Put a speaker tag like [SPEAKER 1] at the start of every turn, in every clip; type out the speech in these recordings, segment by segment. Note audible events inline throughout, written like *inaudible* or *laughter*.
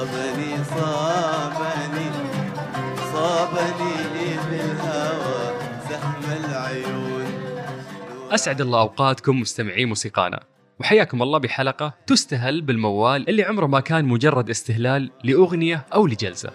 [SPEAKER 1] صابني صابني صابني بالهوى سهم العيون.
[SPEAKER 2] أسعد الله أوقاتكم مستمعي موسيقانا وحياكم الله بحلقة تستهل بالموال اللي عمره ما كان مجرد استهلال لأغنية أو لجلسة.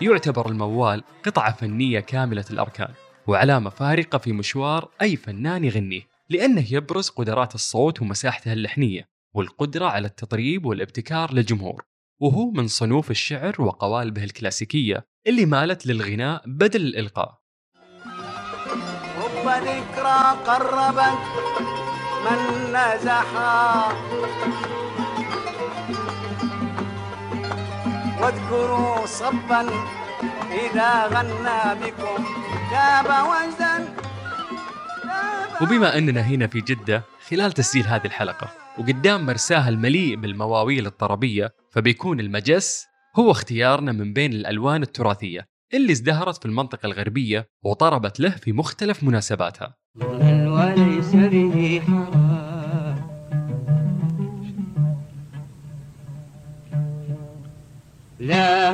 [SPEAKER 2] يعتبر الموال قطعة فنية كاملة الأركان وعلامة فارقة في مشوار أي فنان يغنيه لأنه يبرز قدرات الصوت ومساحته اللحنية والقدرة على التطريب والابتكار للجمهور. وهو من صنوف الشعر وقوالبه الكلاسيكية اللي مالت للغناء بدل الإلقاء.
[SPEAKER 3] ذكرى قربت من نزحا. واذكروا صبا إذا غنى بكم. جاب وجدا
[SPEAKER 2] وبما أننا هنا في جدة خلال تسجيل هذه الحلقة وقدام مرساها المليء بالمواويل الطربية فبيكون المجس هو اختيارنا من بين الألوان التراثية اللي ازدهرت في المنطقة الغربية وطربت له في مختلف مناسباتها.
[SPEAKER 4] ظلم وليس لا.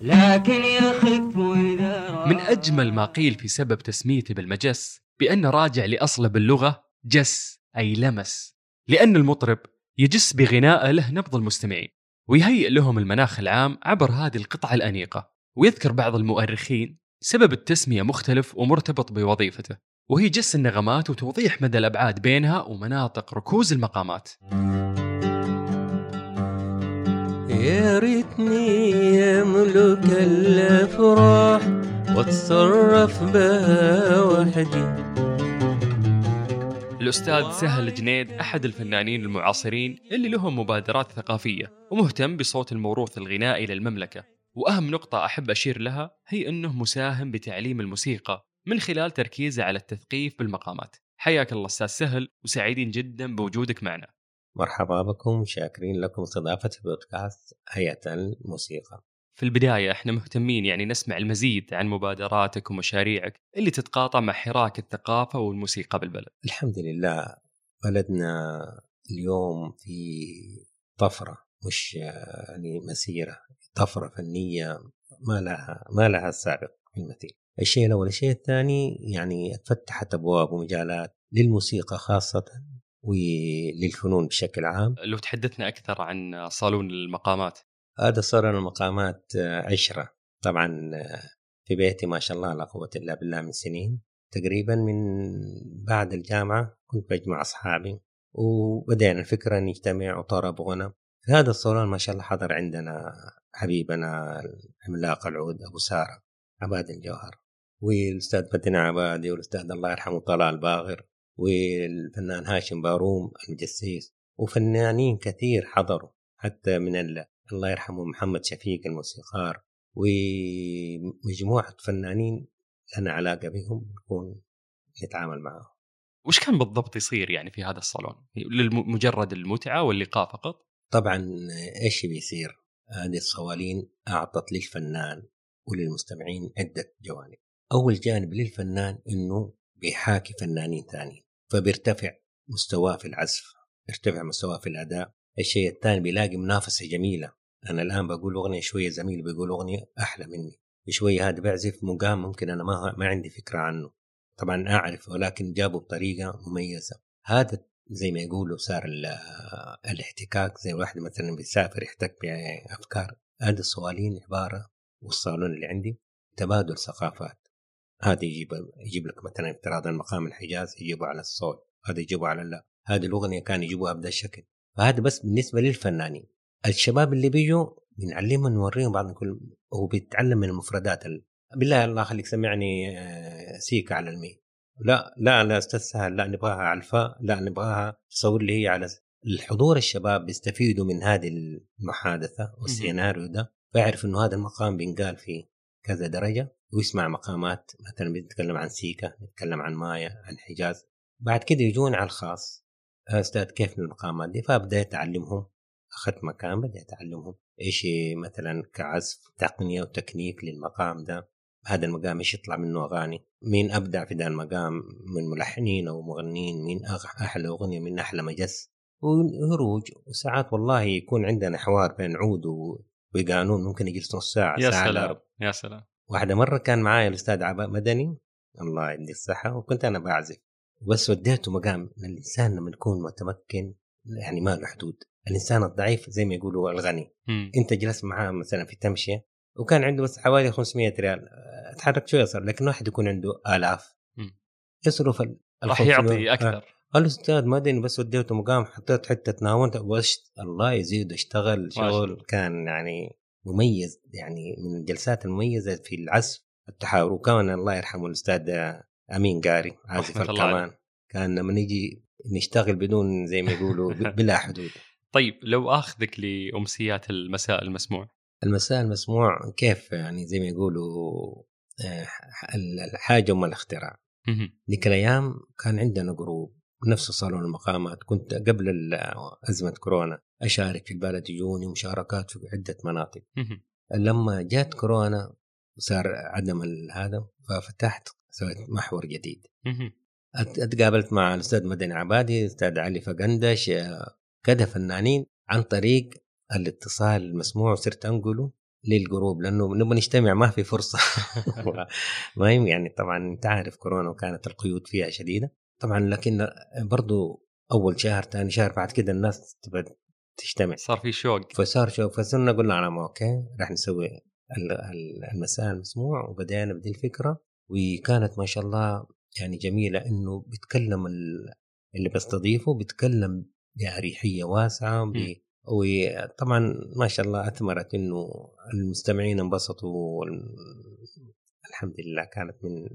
[SPEAKER 4] لكن يخف إذا
[SPEAKER 2] من أجمل ما قيل في سبب تسميته بالمجس بأنه راجع لأصله باللغة جس أي لمس لأن المطرب يجس بغنائه له نبض المستمعين ويهيئ لهم المناخ العام عبر هذه القطعة الأنيقة ويذكر بعض المؤرخين سبب التسمية مختلف ومرتبط بوظيفته. وهي جس النغمات وتوضيح مدى الأبعاد بينها ومناطق ركوز المقامات.
[SPEAKER 5] يا ريتني يملك الأفراح واتصرف بها وحدي
[SPEAKER 2] الأستاذ سهل جنيد أحد الفنانين المعاصرين اللي لهم مبادرات ثقافية ومهتم بصوت الموروث الغنائي للمملكة. وأهم نقطة أحب أشير لها هي أنه مساهم بتعليم الموسيقى من خلال تركيزه على التثقيف بالمقامات. حياك الله أستاذ سهل وسعيدين جدا بوجودك معنا.
[SPEAKER 5] مرحبا بكم شاكرين لكم استضافة بودكاست هيئة الموسيقى.
[SPEAKER 2] في البداية إحنا مهتمين يعني نسمع المزيد عن مبادراتك ومشاريعك اللي تتقاطع مع حراك الثقافة والموسيقى بالبلد.
[SPEAKER 5] الحمد لله بلدنا اليوم في طفرة مش يعني مسيرة طفرة فنية ما لها ما لها سابق في المثيل. الشيء الأول. الشيء الثاني يعني اتفتحت أبواب ومجالات للموسيقى خاصة وللفنون بشكل عام.
[SPEAKER 2] لو تحدثنا أكثر عن صالون المقامات.
[SPEAKER 5] هذا صار المقامات آه، عشرة. طبعا آه، في بيتي ما شاء الله لا قوة إلا بالله من سنين. تقريبا من بعد الجامعة كنت بجمع أصحابي وبدأنا الفكرة نجتمع وطرب وغنى في هذا الصالون ما شاء الله حضر عندنا حبيبنا العملاق العود أبو سارة. عباد الجوهر. والأستاذ فتن عبادي والأستاذ الله يرحمه طلال باغر والفنان هاشم باروم المجسيس وفنانين كثير حضروا حتى من ال... الله يرحمه محمد شفيق الموسيقار ومجموعة فنانين لنا علاقة بهم نكون نتعامل معهم.
[SPEAKER 2] وش كان بالضبط يصير يعني في هذا الصالون؟ لمجرد المتعة واللقاء فقط؟
[SPEAKER 5] طبعا إيش بيصير؟ هذه الصوالين أعطت للفنان وللمستمعين عدة جوانب. أول جانب للفنان إنه بيحاكي فنانين ثانيين فبيرتفع مستواه في العزف يرتفع مستواه في الأداء. الشيء الثاني بيلاقي منافسة جميلة. أنا الآن بقول أغنية شوية زميلي بيقول أغنية أحلى مني. شوية هذا بيعزف مقام ممكن أنا ما ما عندي فكرة عنه. طبعا أعرف ولكن جابه بطريقة مميزة. هذا زي ما يقولوا صار ال- الاحتكاك زي الواحد مثلا بيسافر يحتك بافكار هذه الصوالين عبارة والصالون اللي عندي تبادل ثقافات. هذا يجيب يجيب لك مثلا افتراضا مقام الحجاز يجيبه على الصوت هذا يجيبه على لا هذه الأغنية كان يجيبوها بهذا الشكل. فهذا بس بالنسبة للفنانين. الشباب اللي بيجوا بنعلمهم نوريهم بعض كل هو بيتعلم من المفردات ال... بالله الله خليك سمعني آه، سيكا على المي. لا لا لا أستاذ سهل لا نبغاها على الفاء لا نبغاها تصور لي هي على الحضور الشباب بيستفيدوا من هذه المحادثة والسيناريو ده. فيعرف إنه هذا المقام بينقال في كذا درجة ويسمع مقامات مثلا بنتكلم عن سيكا نتكلم عن مايا عن حجاز. بعد كده يجون على الخاص. أستاذ كيف المقامات دي؟ فبدأت أعلمهم. أخذت مكان بدأت أعلمهم. إيش مثلا كعزف تقنية وتكنيك للمقام ده. هذا المقام إيش يطلع منه أغاني؟ مين أبدع في ذا المقام؟ من ملحنين أو مغنيين؟ مين أغ- أحلى أغنية؟ من أحلى مجس وهروج. وساعات والله يكون عندنا حوار بين عود و- وقانون ممكن يجلس نص ساعة
[SPEAKER 2] يا
[SPEAKER 5] ساعة
[SPEAKER 2] سلام. يا سلام.
[SPEAKER 5] واحدة مرة كان معايا الأستاذ عباء مدني الله يدي الصحة وكنت أنا بعزف. بس وديته مقام الإنسان لما يكون متمكن يعني ما له حدود. الإنسان الضعيف زي ما يقولوا الغني.
[SPEAKER 2] مم.
[SPEAKER 5] أنت جلست معاه مثلا في تمشية وكان عنده بس حوالي 500 ريال. أتحرك شوية صار لكن واحد يكون عنده آلاف.
[SPEAKER 2] مم.
[SPEAKER 5] يصرف
[SPEAKER 2] راح
[SPEAKER 5] 500
[SPEAKER 2] يعطي
[SPEAKER 5] آه.
[SPEAKER 2] أكثر
[SPEAKER 5] الاستاذ مدني بس وديته مقام حطيت حتة ناونت وشت الله يزيد اشتغل شغل كان يعني مميز يعني من الجلسات المميزة في العزف التحاور وكان الله يرحمه الأستاذ أمين قاري عازف الكمان. كان لما نيجي نشتغل بدون زي ما يقولوا *laughs* بلا حدود.
[SPEAKER 2] طيب لو آخذك لأمسيات المساء المسموع.
[SPEAKER 5] المساء المسموع كيف يعني زي ما يقولوا آه، الحاجة ام الاختراع. ذيك الأيام كان عندنا group. نفس صالون المقامات. كنت قبل أزمة كورونا أشارك في البلد يجوني مشاركات في عدة مناطق. لما جات كورونا صار عدم هذا ففتحت سويت محور جديد. أتقابلت مع الأستاذ مدني عبادي الأستاذ علي فقندش كذا فنانين عن طريق الاتصال المسموع وصرت أنقله لل group لأنه نبغى نجتمع ما في فرصة. *laughs* *laughs* ما يعني طبعا أنت عارف كورونا وكانت القيود فيها شديدة. طبعا لكن برضو أول شهر ثاني شهر بعد كده الناس تبغى تجتمع.
[SPEAKER 2] صار في شوق.
[SPEAKER 5] فصار شوف فصرنا قلنا أنا okay راح نسوي ال- ال- المساء المسموع وبدأنا بدي الفكرة. وكانت ما شاء الله يعني جميلة إنه بيتكلم ال- اللي بستضيفه بيتكلم بأريحية واسعة. وطبعا ما شاء الله أثمرت إنه المستمعين انبسطوا الحمد لله كانت من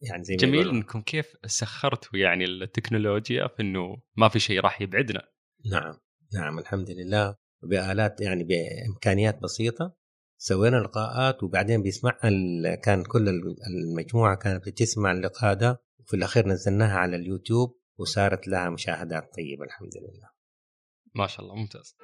[SPEAKER 5] يعني زي
[SPEAKER 2] جميل إنكم كيف سخرتوا يعني التكنولوجيا في إنه ما في شيء راح يبعدنا.
[SPEAKER 5] نعم نعم الحمد لله. بآلات يعني بإمكانيات بسيطة. سوينا لقاءات وبعدين بيسمعها ال- كان كل ال- المجموعة كانت بتسمع اللقاء ده. وفي الأخير نزلناها على اليوتيوب وصارت لها مشاهدات طيبة الحمد لله.
[SPEAKER 2] ما شاء الله ممتاز.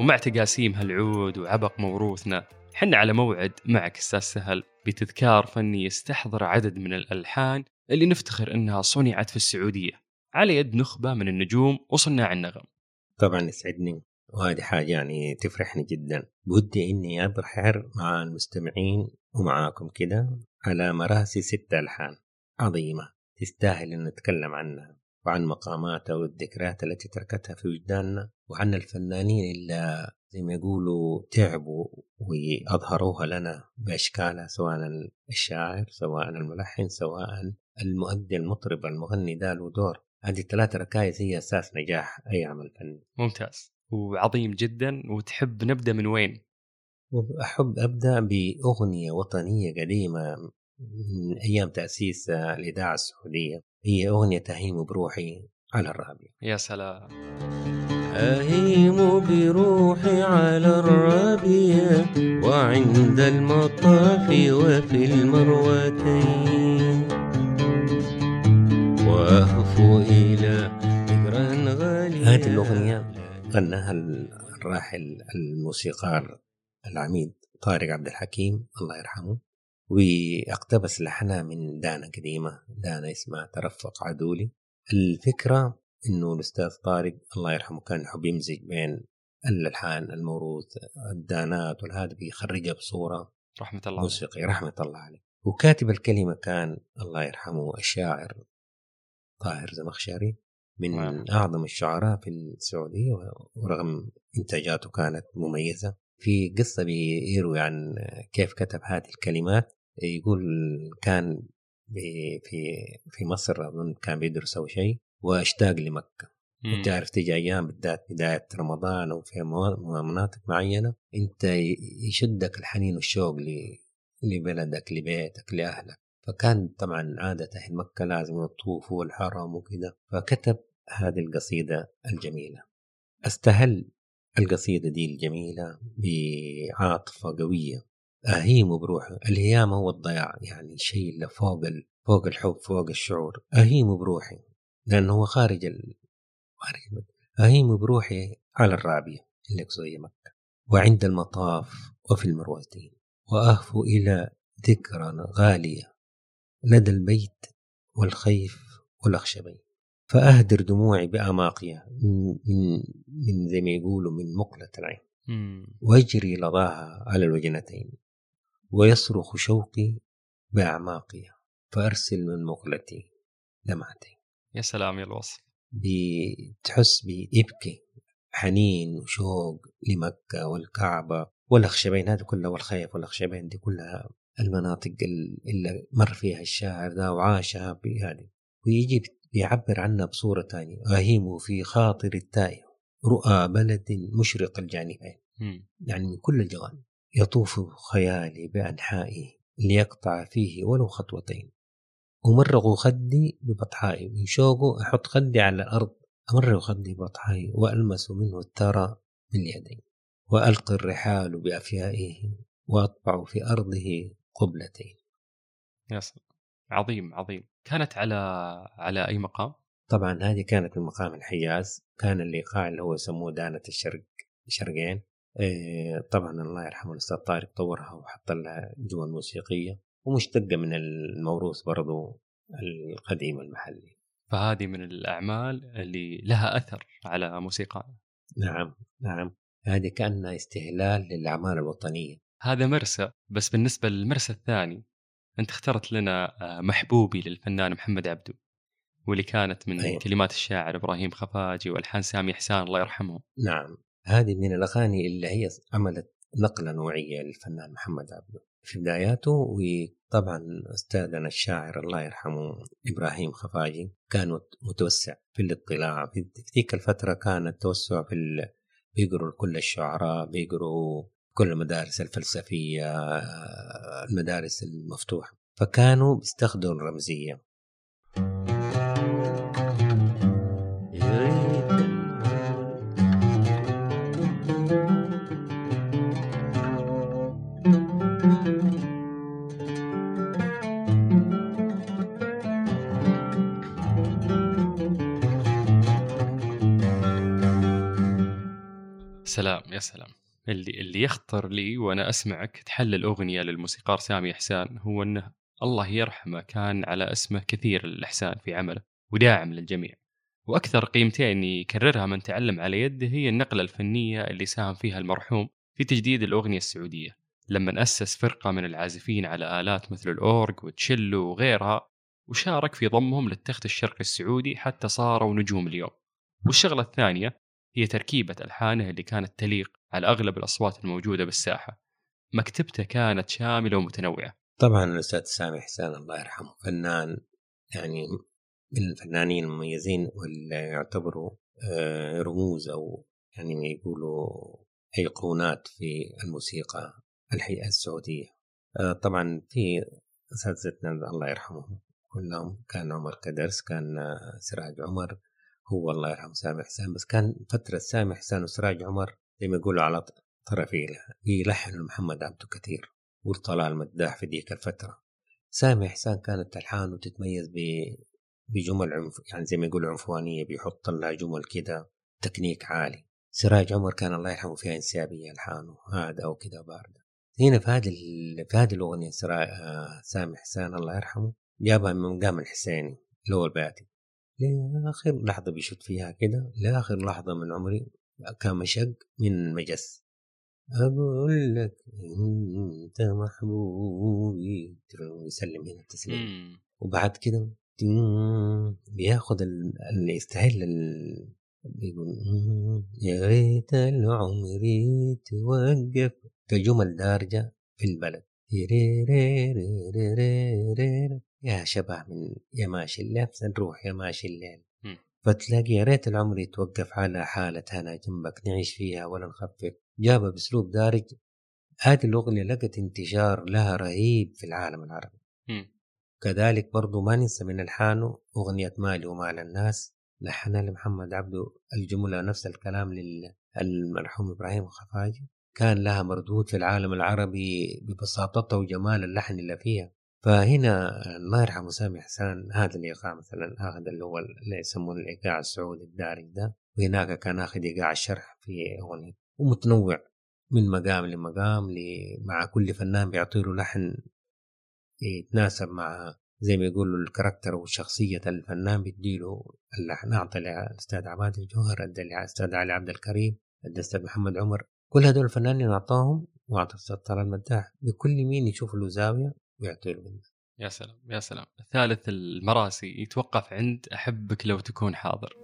[SPEAKER 2] ومع تقاسيم هالعود وعبق موروثنا حنا على موعد معك أستاذ سهل بتذكار فني يستحضر عدد من الألحان اللي نفتخر إنها صنعت في السعودية. على يد نخبة من النجوم وصناع النغم.
[SPEAKER 5] طبعا يسعدني وهذه حاجة يعني تفرحني جدا. بودي إني أبحر مع المستمعين ومعاكم كده على مراسي ست ألحان عظيمة تستاهل أن نتكلم عنها. وعن مقاماتها والذكريات التي تركتها في وجداننا وعن الفنانين اللي زي ما يقولوا تعبوا وأظهروها لنا بأشكالها سواء الشاعر سواء الملحن سواء المؤدي المطرب المغني ده له دور. هذه الثلاث ركائز هي أساس نجاح أي عمل فني
[SPEAKER 2] ممتاز. وعظيم جدا. وتحب نبدأ من وين؟
[SPEAKER 5] وأحب أبدأ بأغنية وطنية قديمة من أيام تأسيس الإذاعة السعودية. هي أغنية تهيم بروحي على الرابع.
[SPEAKER 2] يا سلام.
[SPEAKER 6] أهيم بروحي على الربيع وعند المطاف وفي المروتين. وأهفو إلى ذكرى غالية
[SPEAKER 5] هذه الأغنية غناها الراحل الموسيقار العميد طارق عبد الحكيم الله يرحمه. وأقتبس لحنها من دانا قديمة دانا اسمها ترفق عدولي الفكرة إنه الأستاذ طارق الله يرحمه كان يحب يمزج بين الالحان الموروث الدانات والهذا بيخرجها بصورة
[SPEAKER 2] رحمة الله عليه.
[SPEAKER 5] موسيقي رحمة الله عليه وكاتب الكلمة كان الله يرحمه الشاعر طاهر زمخشري من. أعظم الشعراء في السعودية ورغم إنتاجاته كانت مميزة في قصة بيروي عن كيف كتب هذه الكلمات يقول كان في في مصر أظن كان بيدرس أو شيء واشتاق لمكة.
[SPEAKER 2] مم.
[SPEAKER 5] تعرف تيجي أيام بالذات بداية رمضان أو في مناطق معينة أنت يشدك الحنين والشوق لبلدك لبيتك لأهلك. فكان طبعا عادة أهل مكة لازم يطوفوا والحرم وكذا فكتب هذه القصيدة الجميلة. أستهل القصيدة دي الجميلة بعاطفة قوية. أهيم بروحي الهيام هو الضياع يعني الشيء اللي فوق ال... فوق الحب فوق الشعور. أهيم بروحي لأنه هو خارج ال... خارج أهيم بروحي على الرابية اللي زي مكة وعند المطاف وفي المروتين وأهفو إلى ذكرى غالية لدى البيت والخيف والأخشبين. فأهدر دموعي بأماقها من, من, من زي ما يقولوا من مقلة العين.
[SPEAKER 2] مم.
[SPEAKER 5] ويجري لظاها على الوجنتين. ويصرخ شوقي بأعماقها فأرسل من مقلتي دمعتين
[SPEAKER 2] يا سلام يا الوصف
[SPEAKER 5] بتحس بيبكي حنين وشوق لمكة والكعبة والأخشبين هذه كلها والخيف والأخشبين دي كلها المناطق ال- اللي مر فيها الشاعر ذا وعاشها بهذه ويجي بيعبر عنها بصورة تانية. أهيم في خاطر التائه رؤى بلد مشرق الجانبين. يعني من كل الجوانب. يطوف خيالي بأنحائه ليقطع فيه ولو خطوتين. أمرغ خدي ببطحائي من شوقه أحط خدي على الأرض. أمرغ خدي ببطحائي وألمس منه الثرى باليدين. وألقي الرحال بأفيائه وأطبع في أرضه قبلتين.
[SPEAKER 2] يا سلام. عظيم عظيم. كانت على على أي مقام؟
[SPEAKER 5] طبعا هذه كانت من مقام الحجاز كان الإيقاع اللي هو يسموه دانة الشرق شرقين. إيه، طبعا الله يرحمه الأستاذ طارق طورها وحط لها جوا موسيقية ومشتقة من الموروث برضو القديم المحلي
[SPEAKER 2] فهذه من الأعمال اللي لها أثر على موسيقى
[SPEAKER 5] نعم نعم. هذه كأنها استهلال للأعمال الوطنية.
[SPEAKER 2] هذا مرسى بس بالنسبة للمرسى الثاني أنت اخترت لنا آه، محبوبي للفنان محمد عبدو واللي كانت من
[SPEAKER 5] أيوة.
[SPEAKER 2] كلمات الشاعر إبراهيم خفاجي والحان سامي حسان الله يرحمهم.
[SPEAKER 5] نعم. هذه من الأغاني اللي هي عملت نقلة نوعية للفنان محمد عبده في بداياته وطبعا أستاذنا الشاعر الله يرحمه إبراهيم خفاجي كان مت- متوسع في الاطلاع في ذيك الفترة كان التوسع في ال... بيقروا كل الشعراء بيقروا كل المدارس الفلسفية المدارس المفتوحة فكانوا بيستخدموا الرمزية
[SPEAKER 2] سلام يا سلام. اللي اللي يخطر لي وأنا أسمعك تحلل أغنية للموسيقار سامي احسان هو إنه الله يرحمه كان على اسمه كثير الإحسان في عمله وداعم للجميع. وأكثر قيمتين يكررها من تعلم على يده هي النقلة الفنية اللي ساهم فيها المرحوم في تجديد الأغنية السعودية. لما أسس فرقة من العازفين على آلات مثل الأورج والتشيلو وغيرها وشارك في ضمهم للتخت الشرقي السعودي حتى صاروا نجوم اليوم. والشغلة الثانية هي تركيبة ألحانه اللي كانت تليق على أغلب الأصوات الموجودة بالساحة. مكتبته كانت شاملة ومتنوعة.
[SPEAKER 5] طبعا الأستاذ سامي حسان الله يرحمه فنان يعني من الفنانين المميزين واللي يعتبروا آه، رموز أو يعني يقولوا أيقونات في الموسيقى الحقيقة السعودية. آه، طبعا في أساتذتنا الله يرحمهم كلهم كان عمر كدرس كان آه، سراج عمر هو الله يرحمه سامي حسان بس كان فترة سامي حسان وسراج عمر زي ما يقولوا على طرفي يلحنوا محمد عبده كثير والطلال مداح في ذيك الفترة. سامي حسان كانت ألحانه تتميز بجمل عنف يعني زي ما يقولوا عنفوانية بيحط لها جمل كده تكنيك عالي. سراج عمر كان الله يرحمه فيها إنسيابية ألحانه هذا أو كده باردة. هنا في هذه في هذه الأغنية. آه، سامي حسان الله يرحمه جابها من مقام الحسيني اللي هو البياتي لآخر لحظة بيشوت فيها كده لآخر لحظة من عمري كان مشق من مجس أقول لك أنت محبوبي يسلم هنا التسليم. وبعد كده بياخد ال- اللي يستهل ال... بيقول "مم، يا ريت العمر توقف كجمل دارجة في البلد. يا شبه من يا ماشي الليل نروح يا ماشي الليل. فتلاقي يا ريت العمر يتوقف على حالة هنا جنبك نعيش فيها ولا نخفف. جابها بأسلوب دارج. هذه الأغنية لقت انتشار لها رهيب في العالم العربي. كذلك برضو ما ننسى من ألحانه أغنية مالي ومال الناس. لحنها لمحمد عبده الجملة نفس الكلام للمرحوم إبراهيم الخفاجي كان لها مردود في العالم العربي ببساطتها وجمال اللحن اللي فيها. فهنا الله يرحمه سامي حسان هذا الإيقاع مثلا هذا اللي هو اللي يسمونه الإيقاع السعودي الدارج ده. وهناك كان آخذ إيقاع الشرح في اغنيه ومتنوع من مقام لمقام مع كل فنان بيعطي له لحن يتناسب مع زي ما يقولوا الكاركتر وشخصية الفنان بيديله اللحن. أعطى للأستاذ عباد الجوهر أدى للأستاذ علي عبد الكريم أدى الأستاذ محمد عمر. كل هدول الفنانين أعطاهم وأعطى الأستاذ طلال المداح بكل مين يشوف له زاوية ويعطي منها
[SPEAKER 2] يا سلام يا سلام. الثالث المراسي يتوقف عند أحبك لو تكون حاضر.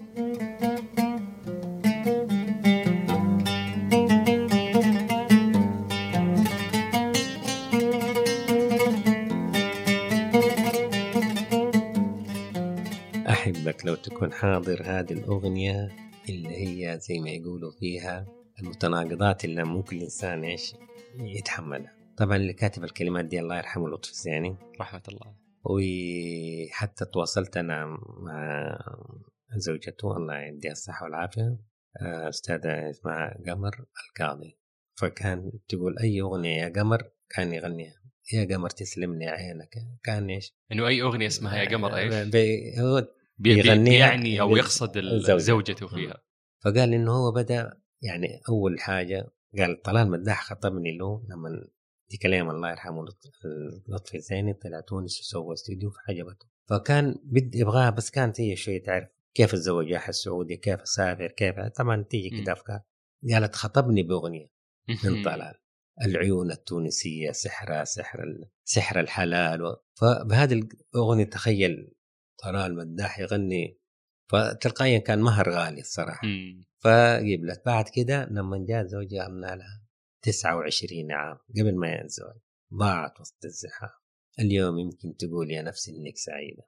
[SPEAKER 5] أحبك لو تكون حاضر هذه الأغنية اللي هي زي ما يقولوا فيها المتناقضات اللي ممكن الإنسان إيش يتحملها. طبعا اللي كاتب الكلمات دي الله يرحمه لطفي الزيني
[SPEAKER 2] رحمة الله.
[SPEAKER 5] وحتى تواصلت أنا مع زوجته الله يديها الصحة والعافية آه، أستاذة اسمها قمر القاضي. فكان تقول أي أغنية يا قمر كان يغنيها يا قمر تسلم لي عينك. كان إيش؟
[SPEAKER 2] إنه أي أغنية اسمها يا قمر إيش؟
[SPEAKER 5] بي- هو
[SPEAKER 2] بي-
[SPEAKER 5] يغنيها
[SPEAKER 2] يعني أو يقصد. زوجته فيها.
[SPEAKER 5] فقال إنه هو بدأ يعني أول حاجة قال طلال مداح خطبني له لما دي كلام الله يرحمه لطف- لطفي الزيني طلع تونس وسوى استوديو فعجبته فكان بدي يبغاها بس كانت هي شوية تعرف كيف الزواج السعودي كيف اسافر كيف طبعا تيجي. كده افكار قالت خطبني بأغنية من طلال العيون التونسية سحرها سحر سحر الحلال و... فبهذه الاغنيه تخيل طلال مداح يغني فتلقائيا كان مهر غالي الصراحة
[SPEAKER 2] مم.
[SPEAKER 5] فقبلت بعد كده لما جاء زوجها عملنا لها 29 عام قبل ما ينزوج ضاعت وسط الزحام. اليوم يمكن تقول يا نفسي إنك سعيدة.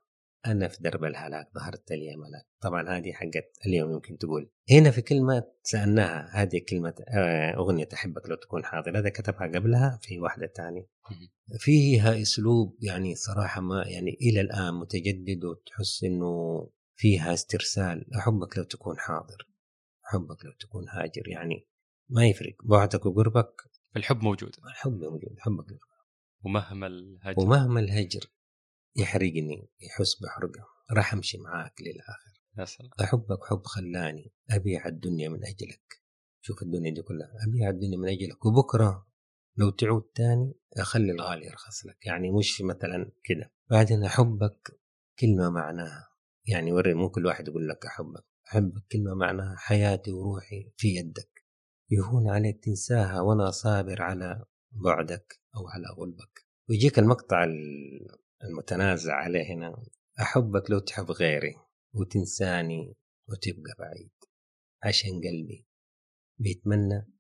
[SPEAKER 5] أنا في درب الهلاك ظهرت لي ملاك. طبعا هذه حقت اليوم يمكن تقول. هنا في كلمة سألناها هذه كلمة آه، أغنية أحبك لو تكون حاضر هذا كتبها قبلها في واحدة
[SPEAKER 2] ثانية.
[SPEAKER 5] فيها أسلوب يعني صراحة ما يعني إلى الآن متجدد وتحس إنه فيها استرسال. أحبك لو تكون حاضر. أحبك لو تكون هاجر. يعني ما يفرق. بعدك وقربك.
[SPEAKER 2] الحب موجود.
[SPEAKER 5] الحب موجود. حبك
[SPEAKER 2] ومهما الهجر.
[SPEAKER 5] ومهما الهجر يحرقني يحس بحرقة. راح أمشي معاك للآخر.
[SPEAKER 2] يا سلام.
[SPEAKER 5] أحبك حب خلاني أبيع الدنيا من أجلك. شوف الدنيا دي كلها. أبيع الدنيا من أجلك. وبكرة لو تعود تاني أخلي الغالي يرخص لك. يعني مش مثلا كده. بعدين أحبك كلمه معناها. يعني وري مو كل واحد يقول لك أحبك. أحبك كلمه معناها حياتي وروحي في يدك. يهون عليك تنساها وأنا صابر على بعدك أو على غلبك. ويجيك المقطع ال- المتنازع عليه هنا. أحبك لو تحب غيري وتنساني وتبقى بعيد. عشان قلبي بيتمنى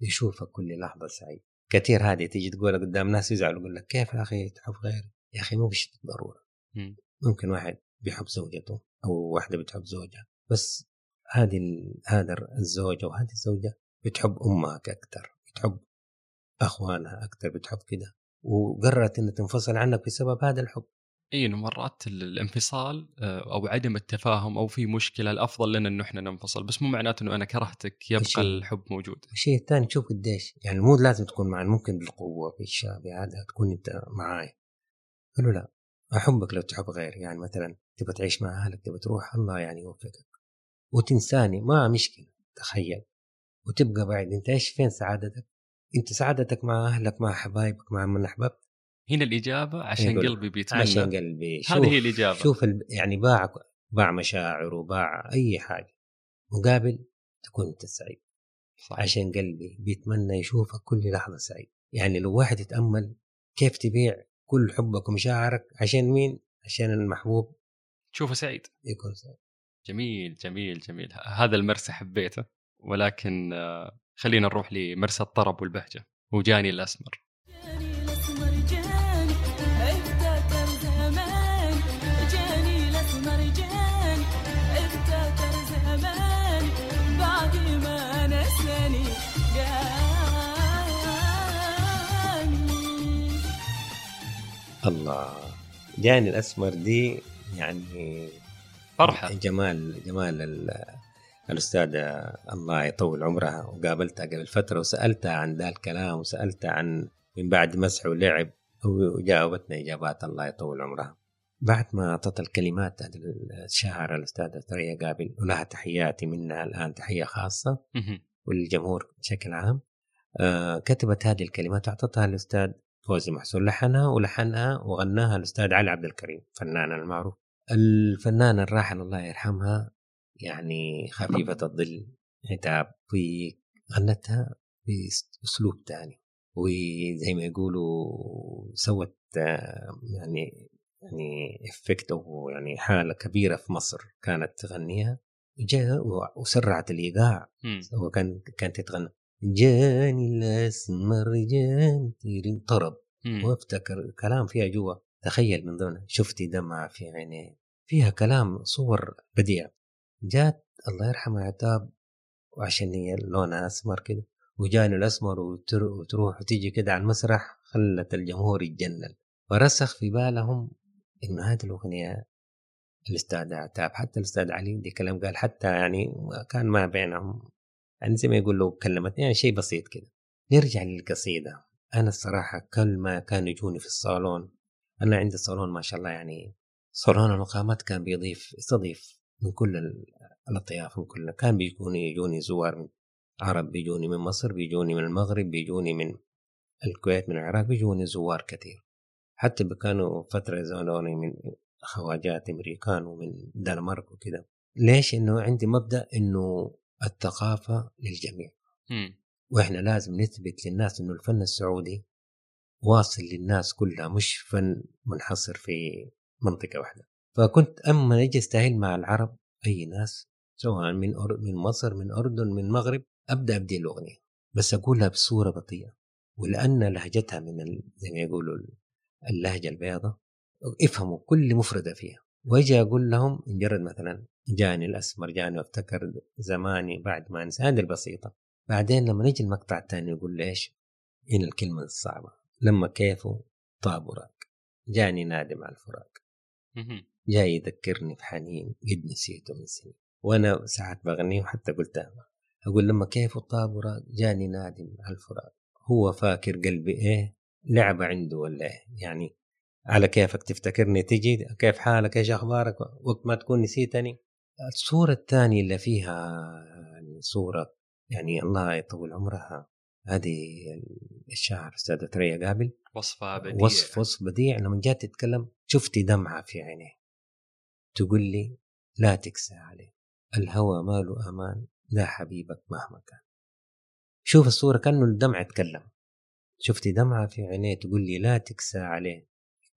[SPEAKER 5] يشوفك كل لحظة سعيد. كثير هذه تيجي تقولها قدام ناس يزعلوا يقول لك كيف يا أخي تحب غيري؟ يا أخي مو بشرط ضرورة
[SPEAKER 2] مم.
[SPEAKER 5] ممكن واحد بيحب زوجته أو واحدة بتحب زوجها. بس هذه هذا الزوج أو هذه الزوجة بتحب أمك أكثر بتحب أخوانها أكثر بتحب كده. وقررت إنها تنفصل عنك بسبب هذا الحب.
[SPEAKER 2] اي إنه مرات ال- الانفصال آه، أو عدم التفاهم أو في مشكلة الأفضل لنا إنه إحنا ننفصل. بس مو معناته إنه أنا كرهتك يبقى
[SPEAKER 5] شيء.
[SPEAKER 2] الحب موجود.
[SPEAKER 5] الشيء الثاني تشوف قديش يعني مو لازم تكون معي ممكن بالقوة بالشاب هذا تكون أنت معاي. قالوا لا أحبك لو تحب غيري يعني مثلا تبغى تعيش مع أهلك تبغى تروح الله يعني يوفقك. وتنساني ما مشكلة تخيل. وتبقى بعيد أنت إيش فين سعادتك؟ أنت سعادتك مع أهلك مع حبايبك مع من أحببت
[SPEAKER 2] هنا الإجابة عشان قلبي بيتمنى.
[SPEAKER 5] عشان قلبي.
[SPEAKER 2] هذه هي الإجابة.
[SPEAKER 5] شوف ال... يعني باع باع مشاعر وباع أي حاجة. مقابل تكون أنت سعيد. عشان قلبي بيتمنى يشوفك كل لحظة سعيد. يعني لو واحد يتأمل كيف تبيع كل حبك ومشاعرك عشان مين؟ عشان المحبوب.
[SPEAKER 2] تشوفه سعيد.
[SPEAKER 5] يكون سعيد.
[SPEAKER 2] جميل جميل جميل. هذا المرسى حبيته. ولكن خلينا نروح لمرسى الطرب والبهجة. وجاني الأسمر.
[SPEAKER 7] جاني الأسمر جاني. افتكر زمان. جاني الأسمر جاني. افتكر زمان. بعد ما نساني جاني.
[SPEAKER 5] الله. جاني الأسمر دي يعني
[SPEAKER 2] فرحة.
[SPEAKER 5] جمال جمال ال- الأستاذة الله يطول عمرها. وقابلتها قبل فترة وسألتها عن ذا الكلام وسألتها عن من بعد مسح ولعب وجاوبتنا إجابات الله يطول عمرها. بعد ما أعطت الكلمات الشاعرة الأستاذة ثريا قابل ولها تحياتي منها الآن تحية خاصة. وللجمهور بشكل عام آه كتبت هذه الكلمات وأعطتها الأستاذ فوزي محسون لحنها ولحنها وغناها الأستاذ علي عبد الكريم فنان المعروف. الفنانة الراحل الله يرحمها يعني خفيفة الظل عتاب في غنتها بأسلوب ثاني وزي ما يقولوا سوت يعني يعني افكت أو يعني حالة كبيرة في مصر كانت تغنيها. جاء وسرعت الإيقاع.
[SPEAKER 2] مم.
[SPEAKER 5] هو كان كانت تتغنى. جاني الأسمر جاني طرب. وافتكر كلام فيها جوا. تخيل من ضمنها. شفتي دمعة في عينيه. فيها كلام صور بديع. جات الله يرحمها عتاب وعشان هي لونها أسمر كده وجاني الأسمر وتر- وتروح وتيجي كده على المسرح خلت الجمهور يتجنن. فرسخ في بالهم إنه هذه الأغنية الأستاذ عتاب حتى الأستاذ علي دي كلام قال حتى يعني كان ما بينهم. يعني زي ما يقول له كلمت يعني شيء بسيط كده. نرجع للقصيدة. أنا الصراحة كل ما كانوا يجوني في الصالون أنا عندي الصالون ما شاء الله يعني صالون المقامات كان بيضيف يستضيف من كل ال- الاطياف من كل كان بيجوني يجوني زوار من عرب بيجوني من مصر بيجوني من المغرب بيجوني من الكويت من العراق بيجوني زوار كثير. حتى كانوا فترة زونوني من خواجات أمريكان ومن دنمارك وكده ليش؟ إنه عندي مبدأ إنه الثقافة للجميع.
[SPEAKER 2] مم.
[SPEAKER 5] وإحنا لازم نثبت للناس إنه الفن السعودي واصل للناس كلها مش فن منحصر في منطقة واحدة. فكنت أما أجي استهل مع العرب أي ناس سواء من أر... من مصر من أردن من المغرب أبدأ ابدي الأغنية بس أقولها بصورة بطيئة ولأن لهجتها من ال... زي ما يقولوا اللهجة البيضاء افهموا كل مفردة فيها. وأجي أقول لهم مجرد مثلا جاني الأسمر جاني وافتكر زماني بعد ما أنسى هذه البسيطة. بعدين لما نجي المقطع الثاني يقول ليش؟ هنا الكلمة الصعبة. لما كيفه؟ طاب وراق جاني نادم على الفراق. جاي يذكرني بحنين قد نسيته من سنين. وأنا ساعات بغنيه وحتى قلتها أقول لما كيفه طاب وراق جاني نادم على الفراق هو فاكر قلبي إيه؟ لعبة عنده ولا إيه؟ يعني على كيفك تفتكرني تجي؟ كيف حالك؟ إيش أخبارك؟ وقت ما تكون نسيتني. الصورة الثانية اللي فيها يعني صورة يعني الله يطول عمرها. هذه الشاعر أستاذة ثريا قابل.
[SPEAKER 2] وصفة بديع
[SPEAKER 5] وصف وصف بديع. لما جات تتكلم شفتي دمعة في عينيه. تقول لي لا تكسى عليه. الهوى ماله أمان لا حبيبك مهما كان. شوف الصورة كأنه الدمع يتكلم. شفتي دمعة في عينيه تقول لي لا تكسى عليه.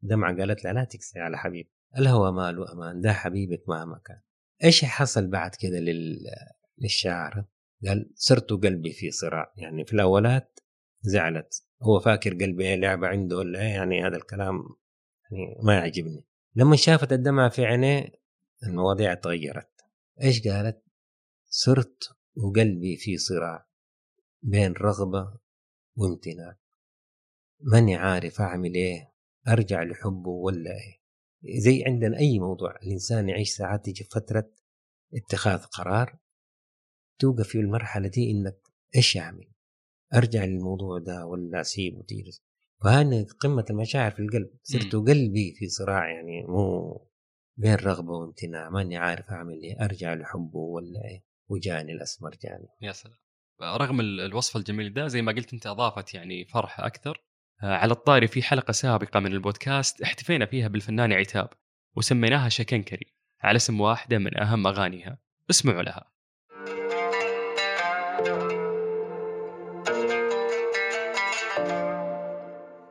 [SPEAKER 5] دمعة قالت لها لا تكسى على حبيب الهوى ماله أمان ده حبيبك مهما كان. إيش حصل بعد كده لل... للشاعر؟ قال صرت قلبي في صراع. يعني في الأولات زعلت. هو فاكر قلبي إيه لعبة عنده ولا إيه؟ يعني هذا الكلام يعني ما يعجبني. لما شافت الدمعة في عينيه المواضيع تغيرت. إيش قالت؟ صرت وقلبي في صراع بين رغبة وامتناع. ماني عارف أعمل إيه أرجع لحبه ولا إيه. زي عندنا أي موضوع الإنسان يعيش ساعات تيجي فترة اتخاذ قرار توقف في المرحلة دي إنك إيش أعمل؟ أرجع للموضوع ده ولا اسيبه وتجلس؟ فهنا قمة المشاعر في القلب. صرت قلبي في صراع يعني مو بين رغبة وامتناع ماني عارف أعمل إيه أرجع لحبه ولا إيه؟ وجاني الأسمر جاني.
[SPEAKER 2] يا سلام. رغم ال- الوصف الجميل ده زي ما قلت أنت أضافت يعني فرح أكثر. آه، على الطاري في حلقة سابقة من البودكاست احتفينا فيها بالفنانه عتاب وسميناها شكنكري على اسم واحدة من أهم أغانيها. اسمعوا لها.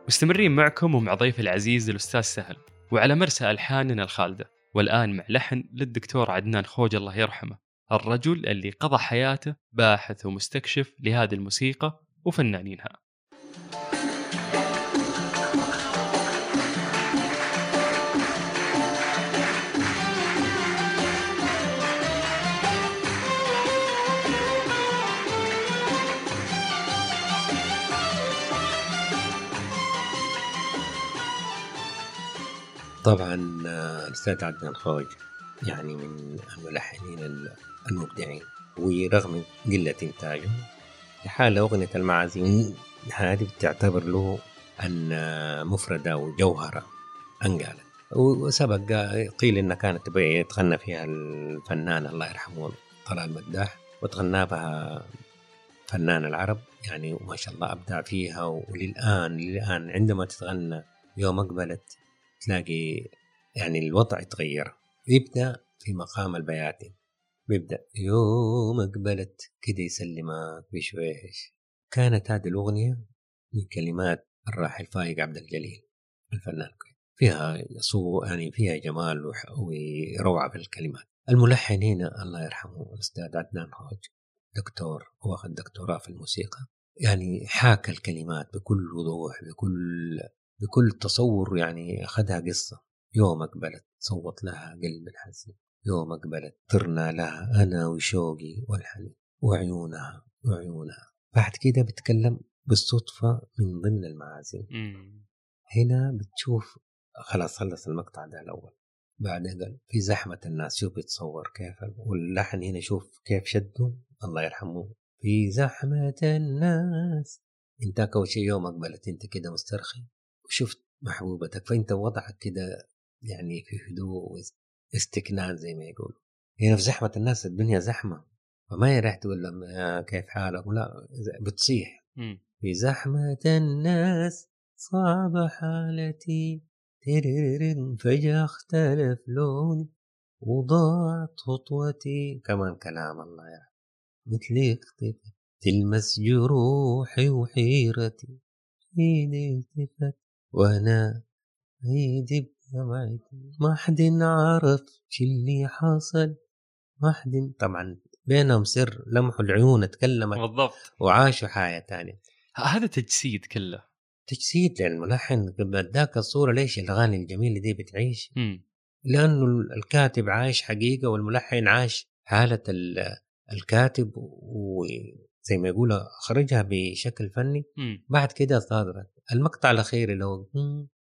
[SPEAKER 2] مستمرين معكم ومع ضيفي العزيز الأستاذ سهل وعلى مرسى ألحاننا الخالدة. والآن مع لحن للدكتور عدنان خوج الله يرحمه الرجل اللي قضى حياته باحث ومستكشف لهذه الموسيقى وفنانينها.
[SPEAKER 5] طبعا الأستاذ عدنان خوج يعني من الملحنين المبدعين ورغم قلة إنتاجه لحال أغنية المعازيم هذه بتعتبر له أن مفردة وجوهرة أنقالت وسبق قيل إنها كانت يتغنى فيها الفنان الله يرحمه طلال مداح وتغنى بها فنان العرب يعني وما شاء الله أبدع فيها وللآن للآن عندما تتغنى يوم أقبلت تلاقي يعني الوضع يتغير. يبدأ في مقام البياتي بيبدأ يوم أقبلت كده يسلمك بشويش. كانت هذه الأغنية من كلمات الراحل فايق عبد الجليل الفنان فيها صو يعني فيها جمال وروعة في الكلمات. الملحن هنا الله يرحمه الأستاذ عدنان خوج دكتور واخذ دكتوراه في الموسيقى. يعني حاكى الكلمات بكل وضوح بكل بكل تصور يعني أخذها قصة. يوم أقبلت صوت لها قلب الحزين. يوم أقبلت طرنا لها أنا وشوقي والحنين. وعيونها وعيونها. بعد كده بتكلم بالصدفة من ضمن المعازيم. هنا بتشوف خلاص خلص المقطع ده الأول. بعدين قال في زحمة الناس. شوف بيتصور كيف واللحن هنا شوف كيف شده الله يرحمه. في زحمة الناس. انت أول شيء يوم أقبلت انت كده مسترخي. وشفت محبوبتك. فأنت وضعك كده يعني في هدوء واستكنان زي ما يقولوا. هنا في زحمة الناس الدنيا زحمة فما يريح تقول لهم آه، كيف حالك؟ لا بتصيح. في زحمة الناس صعب حالتي. فجأة اختلف لوني وضاعت خطوتي. كمان كلام الله يا مثل اختفت تلمس جروحي وحيرتي. ايدي التفت وأنا ايدي ما حد عرف شو اللي حصل. ما حد طبعا بينهم سر لمحوا العيون تكلمت
[SPEAKER 2] بالضبط.
[SPEAKER 5] وعاشوا حياة تانية.
[SPEAKER 2] ه- هذا تجسيد كله.
[SPEAKER 5] تجسيد للملحن قبل ذاك الصورة ليش الأغاني الجميلة دي بتعيش؟
[SPEAKER 2] مم.
[SPEAKER 5] لأنه الكاتب عايش حقيقة والملحن عاش حالة ال- الكاتب وزي ما يقول أخرجها بشكل فني.
[SPEAKER 2] مم.
[SPEAKER 5] بعد كده صادرت. المقطع الأخير اللي هو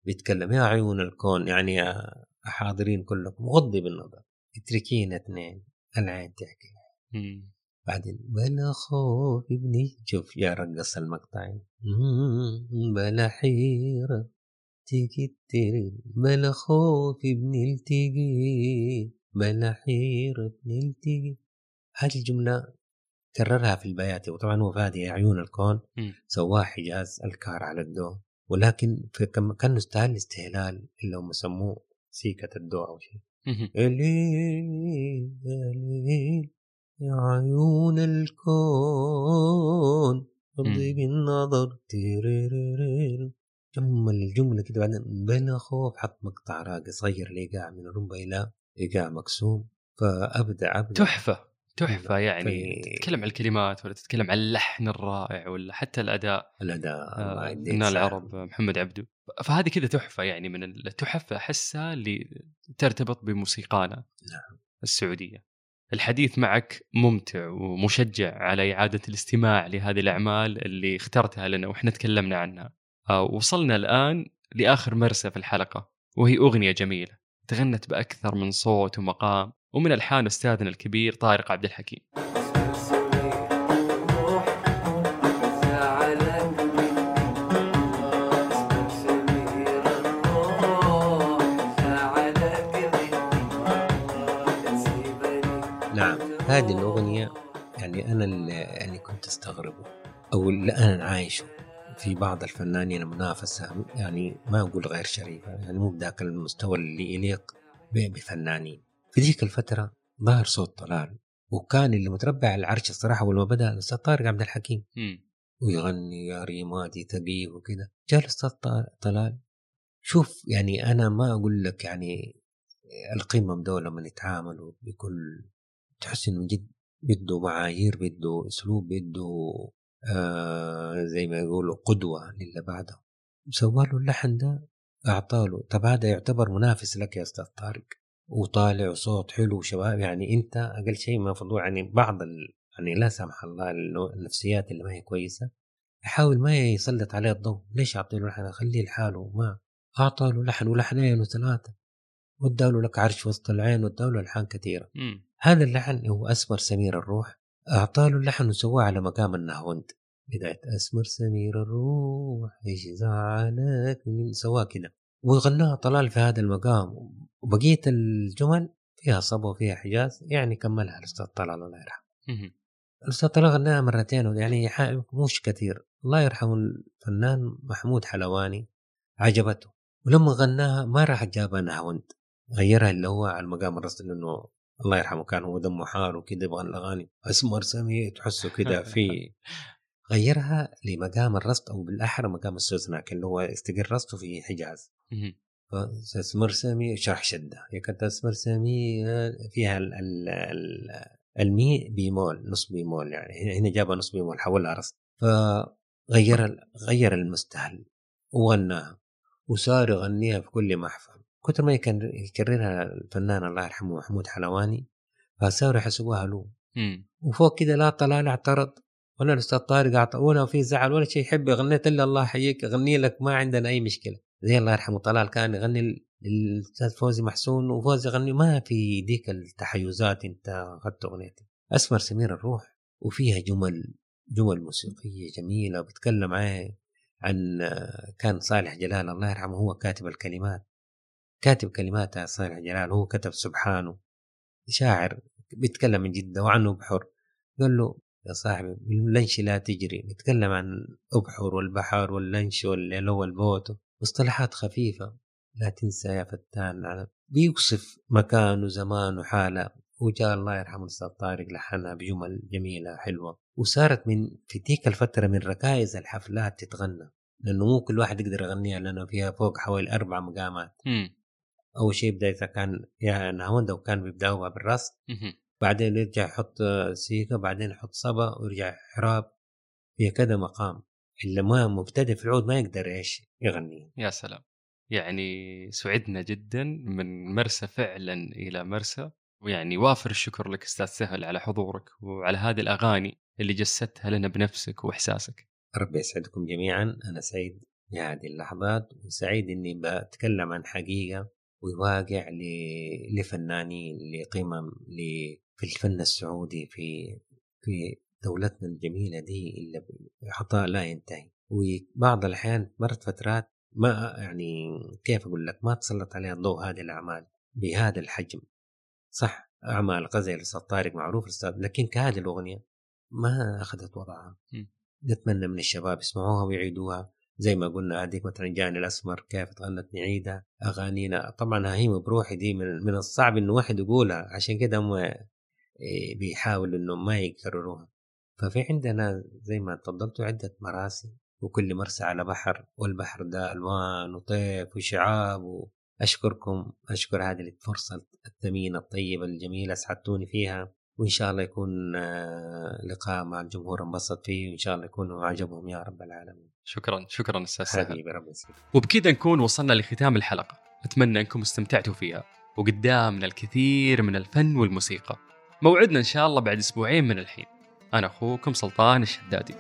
[SPEAKER 5] بيتكلم يا عيون الكون يعني يا حاضرين كلكم. غضي بالنظر. اتركينا اثنين. العين تحكي. بعدين بلا خوف ابني. شوف يا رقص المقطعين. مم، بلا حيرة تيجي تيري بلا خوف ابني التقي بلا حيرة ابني التقي هذه الجملة كررها في البياتي. وطبعا هو فادي يا عيون الكون. سواه حجاز الكار على الدو ولكن في كم كان استهل استهلال اللي هم سموه سيكة الدو أو شيء. الليل يا ليل يا عيون الكون
[SPEAKER 2] مم.
[SPEAKER 5] بالنظر. تيريريرير. جمل الجملة كده بعدين. بلا خوف. حط مقطع راقي صغير الإيقاع من الرمبة إلى إيقاع مقسوم. فأبدع أبدع.
[SPEAKER 2] تحفة. تحفة يعني.
[SPEAKER 5] في-
[SPEAKER 2] تتكلم عن الكلمات ولا تتكلم عن اللحن الرائع ولا حتى الأداء.
[SPEAKER 5] الأداء الله
[SPEAKER 2] آه،. العرب محمد عبده. فهذه كذا تحفة يعني من التحف أحسها اللي ترتبط بموسيقانا
[SPEAKER 5] نعم.
[SPEAKER 2] السعودية. الحديث معك ممتع ومشجع على إعادة الاستماع لهذه الأعمال اللي اخترتها لنا وإحنا تكلمنا عنها. آه، وصلنا الآن لآخر مرسى في الحلقة وهي أغنية جميلة تغنت بأكثر من صوت ومقام. ومن الحان أستاذنا الكبير طارق عبد الحكيم.
[SPEAKER 5] نعم هذه الأغنية يعني أنا اللي كنت أستغربه أو اللي أنا عايشه في بعض الفنانين منافسة يعني ما أقول غير شريفة يعني مو بذاك المستوى اللي يليق بفنانين. في ذيك الفترة ظهر صوت طلال وكان اللي متربع على العرش الصراحة أول ما بدأ الأستاذ طارق عبد الحكيم.
[SPEAKER 2] مم.
[SPEAKER 5] ويغني يا ريماتي ثقيل وكذا جاء الأستاذ طلال. شوف يعني أنا ما أقول لك يعني القمم دول لما يتعاملوا بكل تحس إنه جد بده معايير بده أسلوب بده آه زي ما يقولوا قدوة للي بعده. سوى له اللحن ده اعطاه له طب هذا يعتبر منافس لك يا أستاذ طارق. وطالع وصوت حلو وشباب يعني أنت أقل شيء ما فضول يعني بعض ال... يعني لا سمح الله النفسيات اللي ما هي كويسة يحاول ما يسلط عليه الضوء. ليش اعطي له لحن خليه لحاله ما اعطى له لحن ولحنين وثلاثة. واداله لك عرش وسط العين واداله ألحان كثيرة.
[SPEAKER 2] مم.
[SPEAKER 5] هذا اللحن هو أسمر سمير الروح. أعطاه له اللحن وسواه على مقام النهوند. بداية أسمر سمير الروح إيش زعلك من- سواه كده. وغناها طلال في هذا المقام. وبقية الجمل فيها صبا وفيها حجاز يعني كملها الأستاذ طلال الله يرحمه.
[SPEAKER 2] مهم.
[SPEAKER 5] الأستاذ طلال غناها مرتين يعني مش كثير. الله يرحمه الفنان محمود حلواني عجبته. ولما غناها ما راح جابها نهوند غيرها اللي هو على المقام الرسمي لأنه الله يرحمه كان هو دمه حار وكده يبغى الأغاني. أسمر سمي تحسه كده في *laughs* غيرها لمقام الرصد أو بالأحرى مقام السوزناك اللي هو استقر رصده في حجاز. فاسمر سامي شرح شدة. هي اسمر سامي آه، فيها ال ال ال المي بيمول نص بيمول يعني. هنا جابها نص بيمول حولها رصد فغير غير المستهل وغناها وصار يغنيها في كل محفل. كتر ما يكررها الفنان الله يرحمه محمود حلواني فصاروا يحسبوها له. وفوق كده لا طلال اعترض ولا الأستاذ طارق اعترض ولا في زعل ولا شيء يحب غنيت الا الله يحييك اغني لك ما عندنا أي مشكلة. زي الله يرحمه طلال كان يغني للاستاذ فوزي محسون وفوزي يغني ما في ديك التحيزات انت أخذت أغنيتي. أسمر سمير الروح وفيها جمل جمل موسيقية جميلة وبتكلم عن كان صالح جلال الله يرحمه هو كاتب الكلمات. كاتب كلماتها صالح جلال هو كتب سبحانه. شاعر بيتكلم من جدة وعنه بحر قال له يا صاحبي اللنش لا تجري. نتكلم عن أبحر والبحر واللنش والليل والبوت. مصطلحات خفيفة لا تنسى يا فتان. على بيوصف مكان وزمان وحالة وجاء الله يرحمه الأستاذ طارق لحنها بجمل جميلة حلوة وصارت من في تلك الفترة من ركائز الحفلات تتغنى لأنه مو كل واحد يقدر يغنيها لأنه فيها فوق حوالي أربع مقامات. أول شيء بدايتها كان يا نهاوند وكان بيبدأوها
[SPEAKER 2] مهم.
[SPEAKER 5] بعدين يرجع يحط سيكا بعدين يحط صبا ويرجع حراب هي كذا مقام. اللي ما مبتدئ في العود ما يقدر إيش يغني.
[SPEAKER 2] يا سلام. يعني سعدنا جدا من مرسى فعلا إلى مرسى ويعني وافر الشكر لك أستاذ سهل على حضورك وعلى هذه الأغاني اللي جسدتها لنا بنفسك وإحساسك.
[SPEAKER 5] ربي يسعدكم جميعا. أنا سعيد بهذه اللحظات وسعيد إني بتكلم عن حقيقة وواقع ل- لفنانين لقمم ل- في الفن السعودي في في دولتنا الجميلة دي اللي عطاء لا ينتهي. وبعض الأحيان مرت فترات ما يعني كيف أقول لك؟ ما تسلط عليها الضوء هذه الأعمال بهذا الحجم. صح أعمال غزل الأستاذ طارق معروف الاستاذ لكن كهذه الأغنية ما أخذت وضعها. نتمنى من الشباب يسمعوها ويعيدوها. زي ما قلنا هذيك مثلا جاني الأسمر كيف تغنت نعيدها أغانينا. طبعا هيمه بروحي دي من, من الصعب انه واحد يقولها. عشان كده هم إيه، بيحاولوا انه ما يكرروها. ففي عندنا زي ما تفضلتوا عدة مراسي وكل مرسى على بحر والبحر ده ألوان وطيف وشعاب وأشكركم أشكر هذه الفرصة الثمينة الطيبة الجميلة أسعدتوني فيها وإن شاء الله يكون آه، لقاء مع الجمهور انبسط فيه وإن شاء الله يكون عجبهم يا رب العالمين.
[SPEAKER 2] شكرا شكرا أستاذ سهل.
[SPEAKER 5] حبيبي ربي
[SPEAKER 2] وبكذا نكون وصلنا لختام الحلقة. أتمنى أنكم استمتعتوا فيها وقدامنا الكثير من الفن والموسيقى. موعدنا إن شاء الله بعد أسبوعين من الحين. أنا أخوكم سلطان الشدادي.